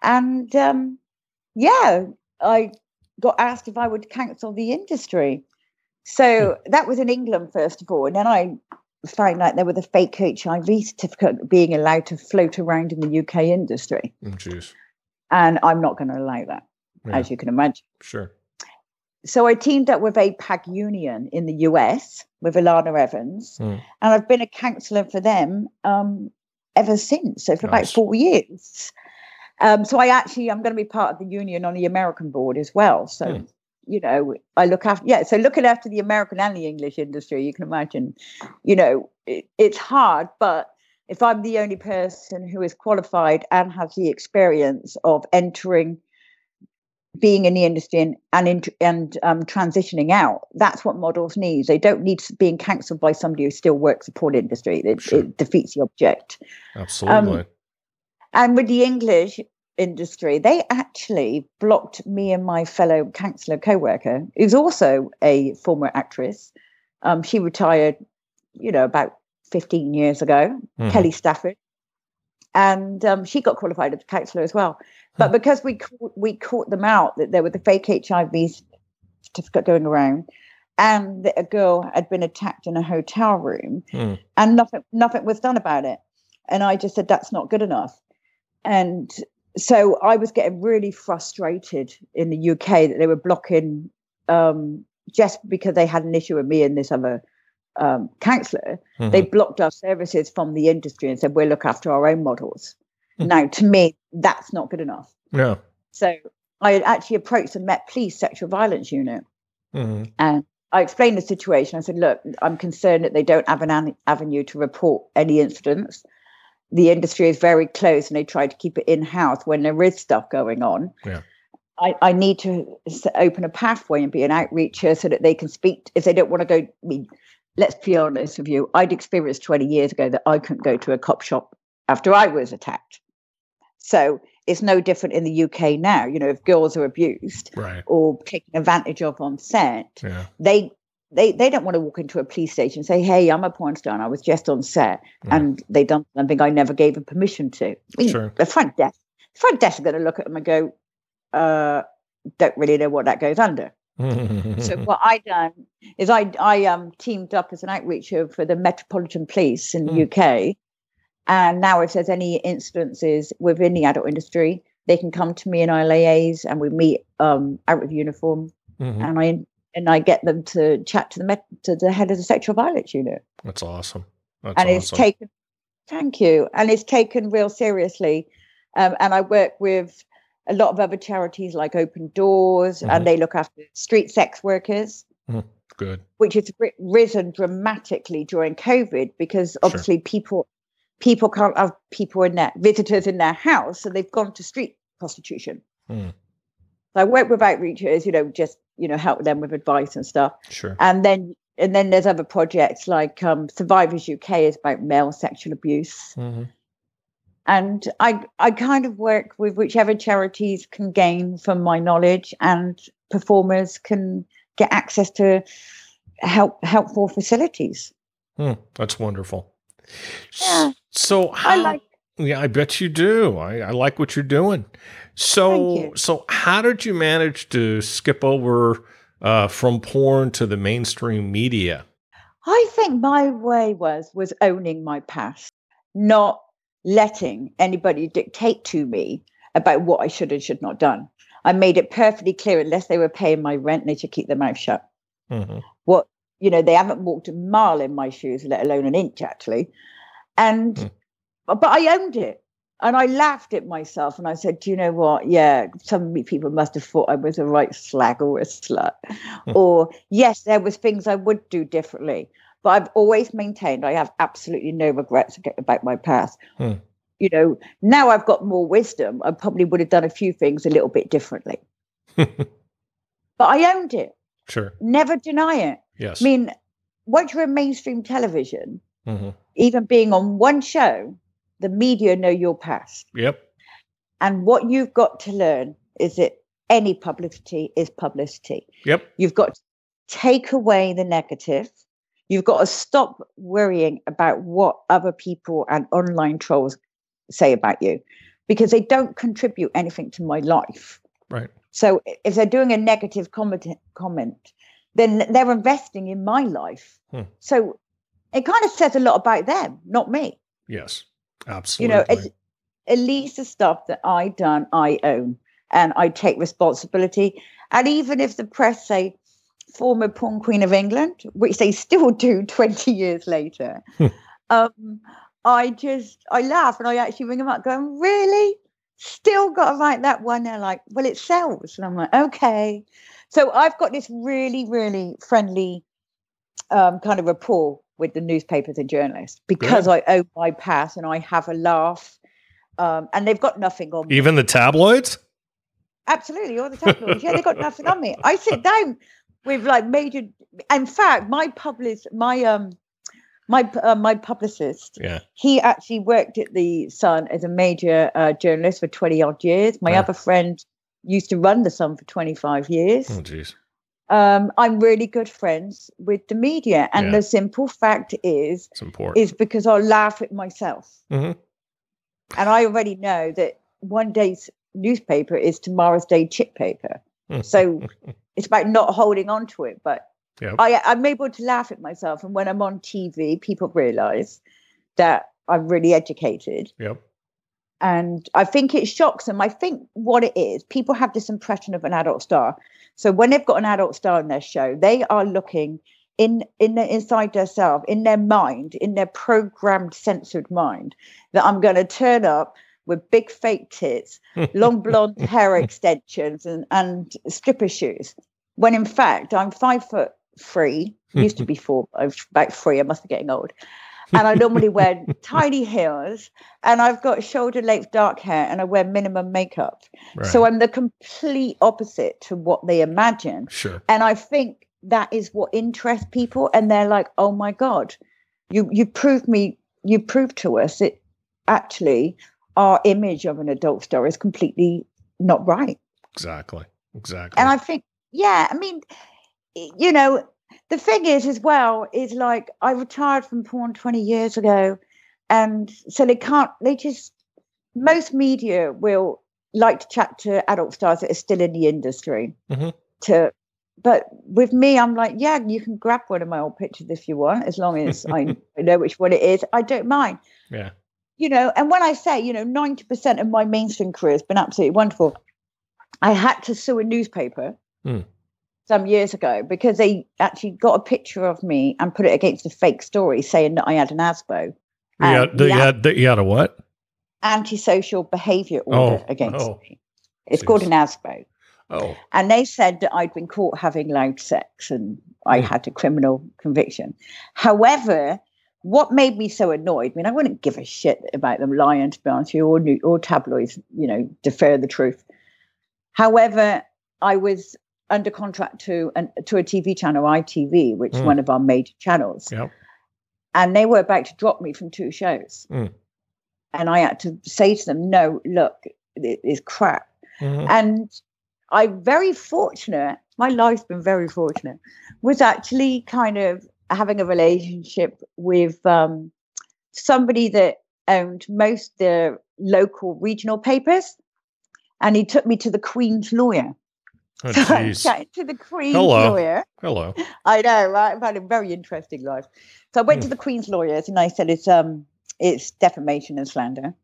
and um, yeah, I got asked if I would counsel the industry. So hmm. that was in England, first of all. And then I found out there was a fake HIV certificate being allowed to float around in the UK industry. Oh, and I'm not going to allow that, yeah. as you can imagine. Sure. So I teamed up with APAG Union in the US with Alana Evans, mm. and I've been a counsellor for them um, ever since. So for nice. about four years. Um, so I actually I'm going to be part of the union on the American board as well. So mm you know, I look after, yeah, so looking after the American and the English industry, you can imagine, you know, it, it's hard, but if I'm the only person who is qualified and has the experience of entering, being in the industry and and, and um, transitioning out, that's what models need. They don't need being cancelled by somebody who still works the porn industry. It, sure. it defeats the object. Absolutely. Um, and with the English, industry, they actually blocked me and my fellow counsellor co-worker, who's also a former actress. Um, she retired, you know, about 15 years ago, mm-hmm. Kelly Stafford. And um, she got qualified as a counsellor as well. But because we we caught them out that there were the fake HIV certificate going around, and that a girl had been attacked in a hotel room, mm. and nothing nothing was done about it. And I just said that's not good enough. And so I was getting really frustrated in the UK that they were blocking um, just because they had an issue with me and this other um, counselor. Mm-hmm. They blocked our services from the industry and said we'll look after our own models. Now, to me, that's not good enough. Yeah. So I actually approached the Met Police Sexual Violence Unit, mm-hmm. and I explained the situation. I said, "Look, I'm concerned that they don't have an avenue to report any incidents." the industry is very close and they try to keep it in house when there is stuff going on. Yeah. I, I need to open a pathway and be an outreacher so that they can speak if they don't want to go. I mean, let's be honest with you. I'd experienced 20 years ago that I couldn't go to a cop shop after I was attacked. So it's no different in the UK now. You know, if girls are abused right. or taken advantage of on set, yeah. they they they don't want to walk into a police station and say, "Hey, I'm a porn star. And I was just on set, mm. and they done something I never gave them permission to." Sure. The front desk, the front desk are going to look at them and go, uh, "Don't really know what that goes under." so what I done is I I um teamed up as an outreacher for the Metropolitan Police in the mm. UK, and now if there's any incidences within the adult industry, they can come to me and I liaise, and we meet um out of uniform, mm-hmm. and I and I get them to chat to the met- to the head of the sexual violence unit. That's awesome. That's and awesome. it's taken, thank you, and it's taken real seriously. Um, and I work with a lot of other charities like Open Doors, mm-hmm. and they look after street sex workers. Mm-hmm. Good. Which has risen dramatically during COVID because obviously sure. people people can't have people in their visitors in their house, so they've gone to street prostitution. Mm. So I work with outreachers, you know, just you know, help them with advice and stuff. Sure. And then and then there's other projects like um, Survivors UK is about male sexual abuse. Mm-hmm and I I kind of work with whichever charities can gain from my knowledge and performers can get access to help helpful facilities. Hmm, that's wonderful. Yeah. So how, I like yeah, I bet you do. I, I like what you're doing. So so how did you manage to skip over uh, from porn to the mainstream media? I think my way was was owning my past, not letting anybody dictate to me about what I should and should not done. I made it perfectly clear unless they were paying my rent, they should keep their mouth shut. Mm-hmm. You know, they haven't walked a mile in my shoes, let alone an inch actually. And mm. but I owned it. And I laughed at myself and I said, Do you know what? Yeah, some people must have thought I was a right slag or a slut. Mm. Or yes, there was things I would do differently. But I've always maintained I have absolutely no regrets about my past. Hmm. You know, now I've got more wisdom. I probably would have done a few things a little bit differently. but I owned it. Sure. Never deny it. Yes. I mean, once you're in mainstream television, mm-hmm. even being on one show, the media know your past. Yep. And what you've got to learn is that any publicity is publicity. Yep. You've got to take away the negative You've got to stop worrying about what other people and online trolls say about you because they don't contribute anything to my life. Right. So if they're doing a negative comment, comment then they're investing in my life. Hmm. So it kind of says a lot about them, not me. Yes, absolutely. You know, at least the stuff that I done, I own, and I take responsibility. And even if the press say, former porn queen of England, which they still do 20 years later. Hmm. um, I just, I laugh and I actually ring them up going, really? Still got to write that one? They're like, well, it sells. And I'm like, okay. So I've got this really, really friendly um, kind of rapport with the newspapers and journalists because I own my pass and I have a laugh. Um, and they've got nothing on me. Even the tabloids? Absolutely, all the tabloids. yeah, they've got nothing on me. I sit down with like major. In fact, my publicist, my um, my uh, my publicist, yeah, he actually worked at the Sun as a major uh, journalist for twenty odd years. My yeah. other friend used to run the Sun for twenty five years. Oh, jeez. Um, I'm really good friends with the media, and yeah. the simple fact is, it's important. is because I laugh at myself, mm-hmm. and I already know that one day's newspaper is tomorrow's day chip paper. so it's about not holding on to it. But yep. I, I'm able to laugh at myself. And when I'm on TV, people realize that I'm really educated. Yep. And I think it shocks them. I think what it is, people have this impression of an adult star. So when they've got an adult star in their show, they are looking in in inside themselves, in their mind, in their programmed, censored mind, that I'm going to turn up with big fake tits, long blonde hair extensions, and, and stripper shoes. When in fact, I'm five foot three, used to be four, I was about three, I must be getting old. And I normally wear tiny heels, and I've got shoulder length dark hair, and I wear minimum makeup. Right. So I'm the complete opposite to what they imagine. Sure. And I think that is what interests people, and they're like, "Oh my god, you you proved me, you proved to us that actually our image of an adult star is completely not right. Exactly. Exactly. And I think, yeah, I mean, you know, the thing is, as well, is like I retired from porn 20 years ago. And so they can't, they just, most media will like to chat to adult stars that are still in the industry mm-hmm. to but with me, I'm like, yeah, you can grab one of my old pictures if you want, as long as I know which one it is. I don't mind. Yeah. You know, and when I say, you know, 90% of my mainstream career has been absolutely wonderful, I had to sue a newspaper Mm. Some years ago because they actually got a picture of me and put it against a fake story saying that I had an ASBO. Got, you, the had, you had a what? antisocial behavior order Oh, against oh. me. It's called an ASBO. Oh. And they said that I'd been caught having loud sex and I Hmm. had a criminal conviction. However, what made me so annoyed, I mean, I wouldn't give a shit about them lying, to be honest with you, or, new, or tabloids, you know, defer the truth. However, I was under contract to, an, to a TV channel, ITV, which is Hmm. one of our major channels. Yep. And they were about to drop me from two shows. Hmm. And I had to say to them, no, look, it is crap. Mhm. And I'm very fortunate, my life's been very fortunate, was actually kind of having a relationship with um, somebody that owned most the local regional papers. And he took me to the Queen's lawyer. Oh, to the Queen's Hello. lawyer. Hello. I know, right? I've had a very interesting life. So I went to Hmm. the Queen's lawyers and I said it's um it's defamation and slander.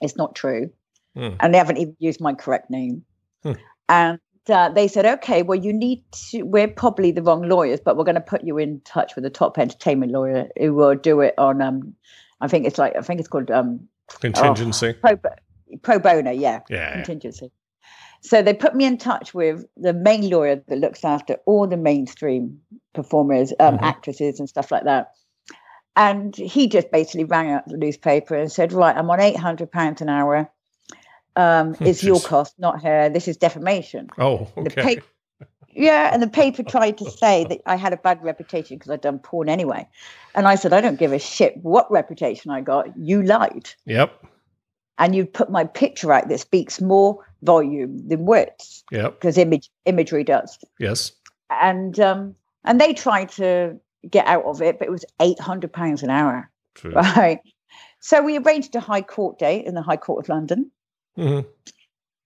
It's not true. Hmm. And they haven't even used my correct name. Hmm. And uh, they said, okay, well, you need to, we're probably the wrong lawyers, but we're going to put you in touch with a top entertainment lawyer who will do it on, um, I think it's like, I think it's called um, Contingency. pro, pro bono, yeah yeah. contingency. So they put me in touch with the main lawyer that looks after all the mainstream performers, um, Mhm. actresses, and stuff like that. And he just basically rang out the newspaper and said, "Right, I'm on eight hundred pounds an hour. Um, Hmm, it's your cost, not her. This is defamation." Oh, okay. yeah, and the paper tried to say that I had a bad reputation because I'd done porn anyway. And I said, I don't give a shit what reputation I got. You lied Yep. And you put my picture out that speaks more volume than words Yep. because image imagery does Yes. and um and they tried to get out of it but it was 800 pounds an hour True. right so we arranged a high court date in the high court of london Mhm.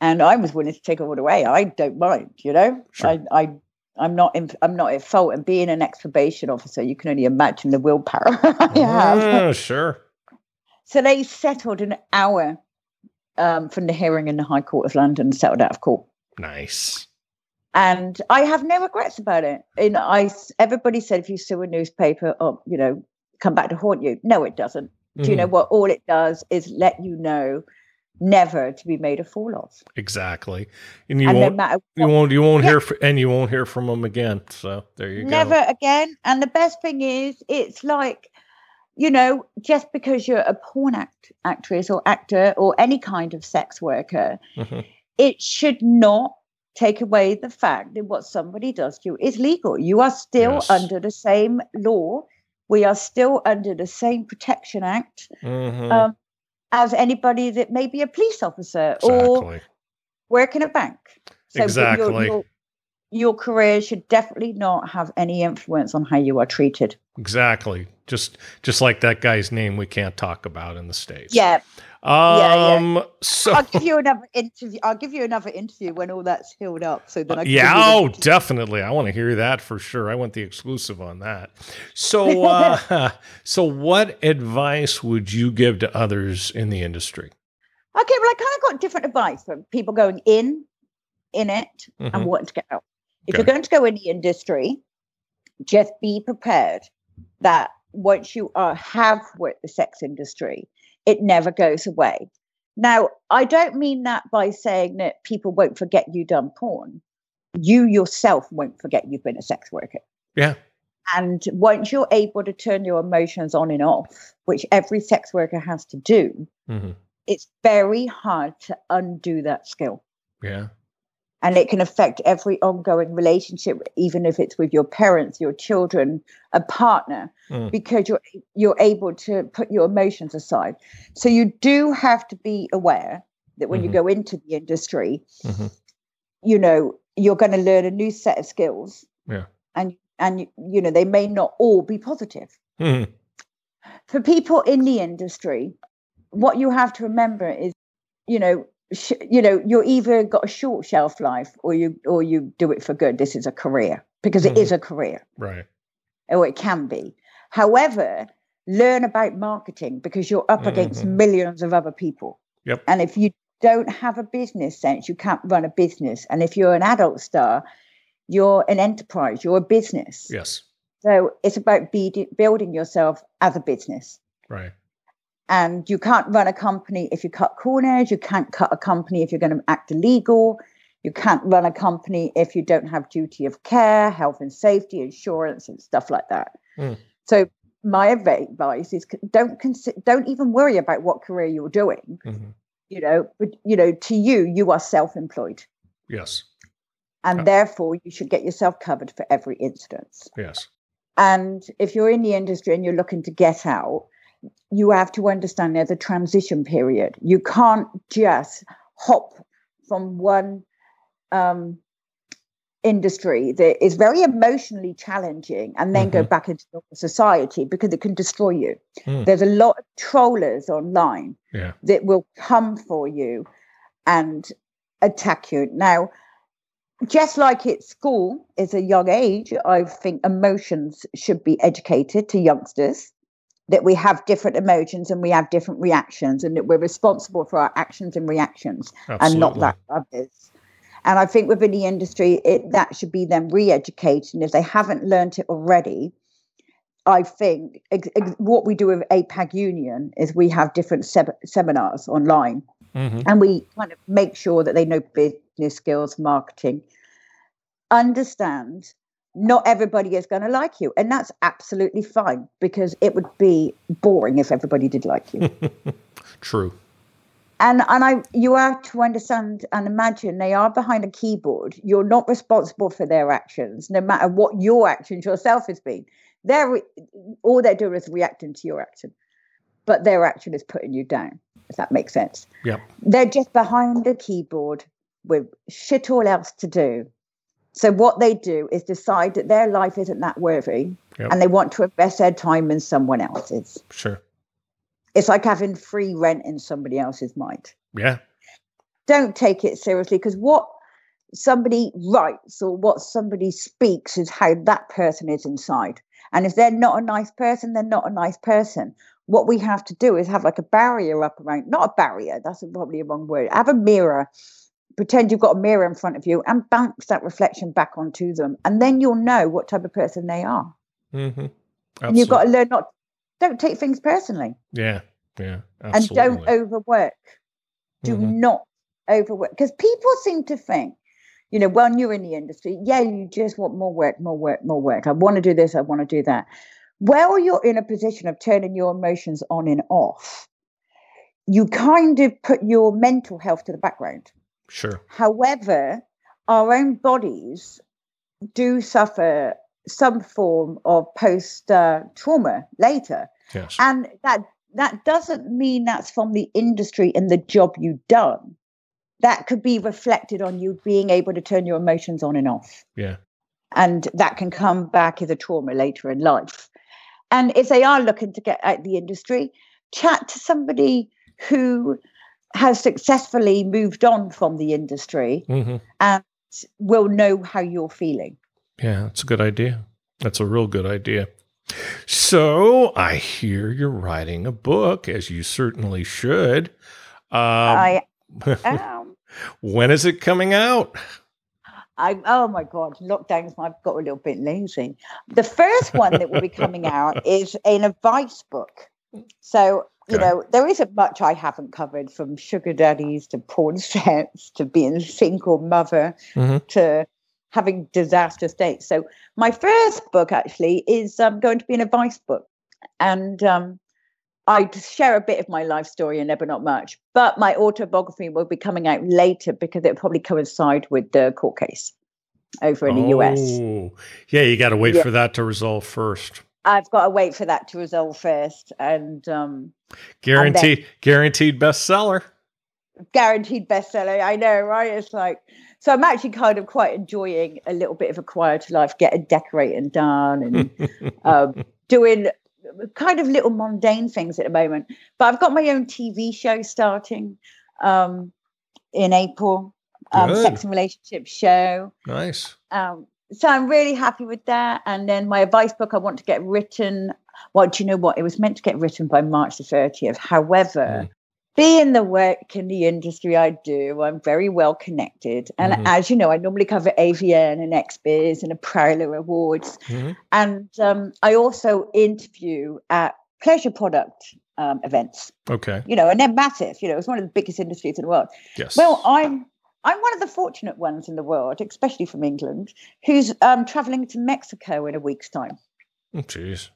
and i was willing to take it all way. i don't mind you know Sure. i i i'm not in, i'm not at fault and being an ex-probation officer you can only imagine the willpower i have Ah, sure. So they settled an hour um, from the hearing in the High Court of London, settled out of court. Nice. And I have no regrets about it. And I, everybody said if you sue a newspaper, oh, you know, come back to haunt you. No, it doesn't. Do you know Mhm. what? All it does is let you know never to be made a fool of. Exactly. And you and won't. matter you won't. You won't Yeah. hear. fr- And you won't hear from them again. So there you never go. Never again. And the best thing is, it's like, you know, just because you're a porn act, actress or actor or any kind of sex worker, Mhm. it should not take away the fact that what somebody does to you is legal. You are still Yes. under the same law. We are still under the same Protection Act Mhm. um, as anybody that may be a police officer or exactly. work in a bank. your- Exactly. Your, your career should definitely not have any influence on how you are treated. Exactly. Just just like that guy's name we can't talk about in the states. Yeah, Um. yeah. So. I'll give you another interview. I'll give you another interview when all that's healed up, so that I can yeah, oh, definitely. I want to hear that for sure. I want the exclusive on that. So, uh, so what advice would you give to others in the industry? Okay, well, I kind of got different advice from people going in, in it, Mhm. and wanting to get out. If Okay. you're going to go in the industry, just be prepared that once you are, have worked the sex industry, it never goes away. Now, I don't mean that by saying that people won't forget you done porn. You yourself won't forget you've been a sex worker. Yeah. And once you're able to turn your emotions on and off, which every sex worker has to do, Mhm. it's very hard to undo that skill. Yeah. And it can affect every ongoing relationship, even if it's with your parents, your children, a partner, Mm. because you're you're able to put your emotions aside. So you do have to be aware that when Mhm. you go into the industry, Mhm. you know, you're going to learn a new set of skills. Yeah. And and you know, they may not all be positive. Mhm. for people in the industry, what you have to remember is, you know, you know you're either got a short shelf life or you or you do it for good. This is a career because it mm. is a career. Right. Or it can be. However learn about marketing because you're up against mm-hmm. millions of other people. Yep. And if you don't have a business sense you can't run a business. And if you're an adult star you're an enterprise you're a business. Yes. So it's about be- building yourself as a business. Right and you can't run a company if you cut corners. You can't cut a company if you're going to act illegal. You can't run a company if you don't have duty of care, health and safety, insurance, and stuff like that. Mm. So my advice is don't consider, don't even worry about what career you're doing. Mm-hmm. You know, but you know, to you, you are self-employed. Yes. And uh, therefore, you should get yourself covered for every instance. Yes. And if you're in the industry and you're looking to get out, you have to understand there's a transition period. You can't just hop from one um, industry that is very emotionally challenging and then mm-hmm. go back into society because it can destroy you. Mm. There's a lot of trollers online yeah. that will come for you and attack you. Now, just like at school is a young age, I think emotions should be educated to youngsters that we have different emotions and we have different reactions and that we're responsible for our actions and reactions Absolutely. and not that others. And I think within the industry, it, that should be them re-educated. And if they haven't learned it already, I think ex- ex- what we do with APAG Union is we have different se- seminars online, mm-hmm. and we kind of make sure that they know business skills, marketing, understand not everybody is going to like you and that's absolutely fine because it would be boring if everybody did like you. True. And and i you have to understand and imagine they are behind a keyboard. You're not responsible for their actions no matter what your actions yourself has been. They're all they're doing is reacting to your action but their action is putting you down if that makes sense. Yeah they're just behind a keyboard with shit all else to do so what they do is decide that their life isn't that worthy yep. and they want to invest their time in someone else's. Sure. It's like having free rent in somebody else's mind. Yeah. Don't take it seriously because what somebody writes or what somebody speaks is how that person is inside. And if they're not a nice person, they're not a nice person. What we have to do is have like a barrier up around, not a barrier, that's probably a wrong word, have a mirror pretend you've got a mirror in front of you and bounce that reflection back onto them. And then you'll know what type of person they are. Mm-hmm. and you've got to learn not don't take things personally. Yeah yeah absolutely. and don't overwork. Do mm-hmm. not overwork. Because people seem to think you know when you're in the industry yeah you just want more work more work more work. I want to do this i want to do that. Well you're in a position of turning your emotions on and off you kind of put your mental health to the background Sure. However, our own bodies do suffer some form of post uh, trauma later. Yes. And that that doesn't mean that's from the industry and the job you've done. That could be reflected on you being able to turn your emotions on and off. Yeah. And that can come back as a trauma later in life. And if they are looking to get out the industry, chat to somebody who has successfully moved on from the industry mm-hmm. and will know how you're feeling. Yeah, that's a good idea. That's a real good idea. So I hear you're writing a book, as you certainly should. Um, I am. when is it coming out? I oh my god, lockdowns I've got a little bit lazy. The first one that will be coming out is an advice book. So you know, there isn't much I haven't covered from sugar daddies to porn sets to being a single mother mm-hmm. to having disastrous dates. So my first book actually is um, going to be an advice book. And um, I share a bit of my life story in there, but not much. But my autobiography will be coming out later because it'll probably coincide with the court case over in the US. Yeah, you got to wait yeah. for that to resolve first. I've got to wait for that to resolve first, and um, guaranteed, and then, guaranteed bestseller. Guaranteed bestseller. I know, right? It's like so. I'm actually kind of quite enjoying a little bit of a quieter life, getting decorating done, and um, doing kind of little mundane things at the moment. But I've got my own TV show starting. Um, in April. Um, Sex and Relationship Show. Nice. Um, so I'm really happy with that. And then my advice book, I want to get written. Well, do you know what? It was meant to get written by March the 30th. However, mm. being the work in the industry I do, I'm very well connected. And mm-hmm. as you know, I normally cover AVN and XBiz and a Prowler Awards. Mm-hmm. And um, I also interview at pleasure product um, events. Okay. You know, and they're massive. You know, it's one of the biggest industries in the world. Yes. Well, I'm I'm one of the fortunate ones in the world, especially from England, who's um, traveling to Mexico in a week's time. Oh, jeez.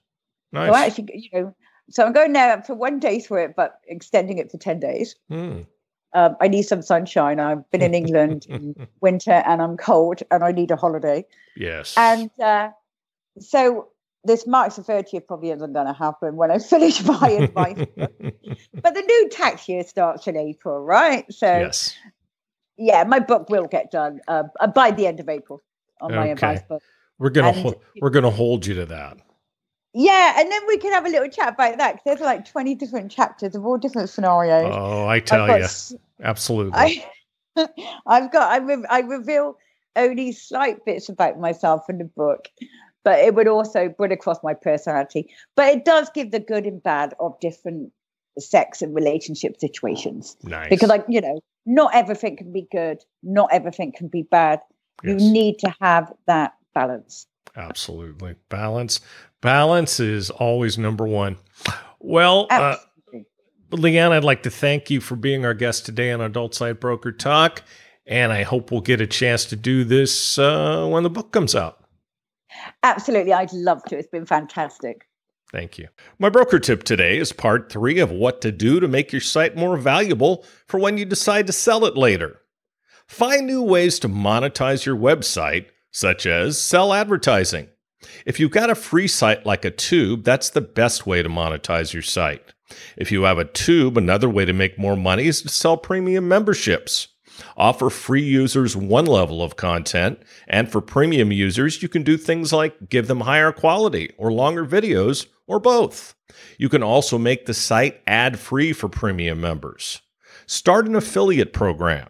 Nice. So actually, you know, so I'm going there for one day through it, but extending it for 10 days. Mm. Um, I need some sunshine. I've been in England in winter and I'm cold and I need a holiday. Yes. And uh, so this March the 30th probably isn't going to happen when I finish my advice. but the new tax year starts in April, right? So yes yeah, my book will get done uh, uh, by the end of April on my advice book. We're gonna ho- we're gonna hold you to that. Yeah, and then we can have a little chat about that because there's like 20 different chapters of all different scenarios. Oh, I tell you, absolutely. I, have got I, re- I reveal only slight bits about myself in the book, but it would also bring across my personality. But it does give the good and bad of different sex and relationship situations. Nice. Because like, you know, not everything can be good, not everything can be bad. Yes. You need to have that balance. Absolutely. Balance. Balance is always number one. Well, uh, Leanne, I'd like to thank you for being our guest today on Adult Site Broker Talk. And I hope we'll get a chance to do this uh, when the book comes out. Absolutely. I'd love to. It's been fantastic. Thank you. My broker tip today is part three of what to do to make your site more valuable for when you decide to sell it later. Find new ways to monetize your website, such as sell advertising. If you've got a free site like a tube, that's the best way to monetize your site. If you have a tube, another way to make more money is to sell premium memberships. Offer free users one level of content, and for premium users, you can do things like give them higher quality or longer videos or both. You can also make the site ad free for premium members. Start an affiliate program.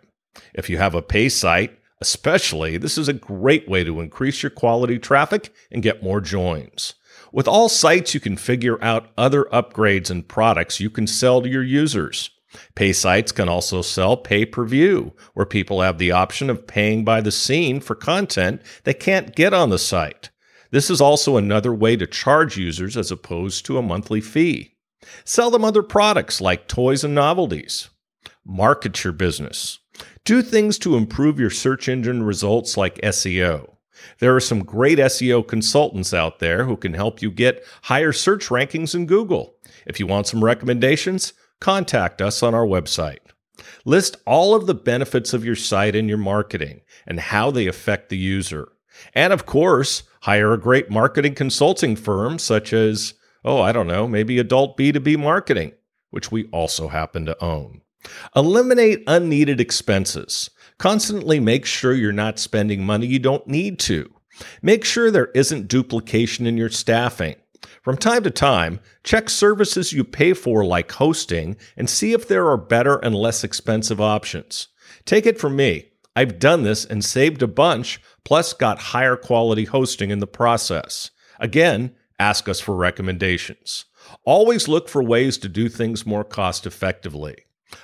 If you have a pay site, especially, this is a great way to increase your quality traffic and get more joins. With all sites, you can figure out other upgrades and products you can sell to your users. Pay sites can also sell pay per view, where people have the option of paying by the scene for content they can't get on the site. This is also another way to charge users as opposed to a monthly fee. Sell them other products like toys and novelties. Market your business. Do things to improve your search engine results like SEO. There are some great SEO consultants out there who can help you get higher search rankings in Google. If you want some recommendations, contact us on our website. List all of the benefits of your site and your marketing and how they affect the user. And of course, hire a great marketing consulting firm such as, oh, I don't know, maybe adult B2B marketing, which we also happen to own. Eliminate unneeded expenses. Constantly make sure you're not spending money you don't need to. Make sure there isn't duplication in your staffing. From time to time, check services you pay for, like hosting, and see if there are better and less expensive options. Take it from me. I've done this and saved a bunch, plus got higher quality hosting in the process. Again, ask us for recommendations. Always look for ways to do things more cost effectively.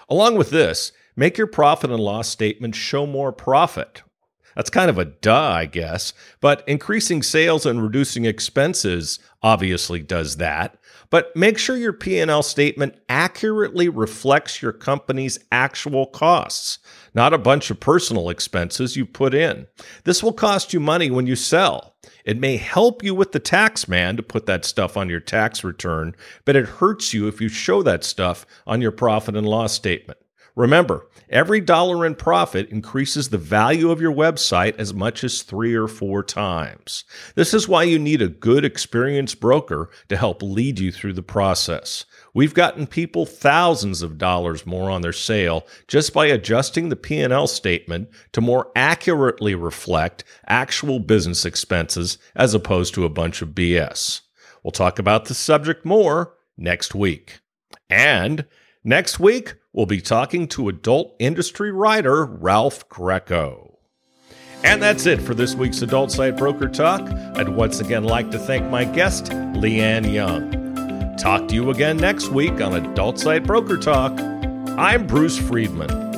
Along with this, make your profit and loss statement show more profit. That's kind of a duh, I guess, but increasing sales and reducing expenses obviously does that. But make sure your P&L statement accurately reflects your company's actual costs, not a bunch of personal expenses you put in. This will cost you money when you sell. It may help you with the tax man to put that stuff on your tax return, but it hurts you if you show that stuff on your profit and loss statement. Remember, every dollar in profit increases the value of your website as much as three or four times. This is why you need a good, experienced broker to help lead you through the process. We've gotten people thousands of dollars more on their sale just by adjusting the P&L statement to more accurately reflect actual business expenses as opposed to a bunch of BS. We'll talk about the subject more next week. And next week, we'll be talking to adult industry writer Ralph Greco. And that's it for this week's Adult Site Broker Talk. I'd once again like to thank my guest, Leanne Young. Talk to you again next week on Adult Site Broker Talk. I'm Bruce Friedman.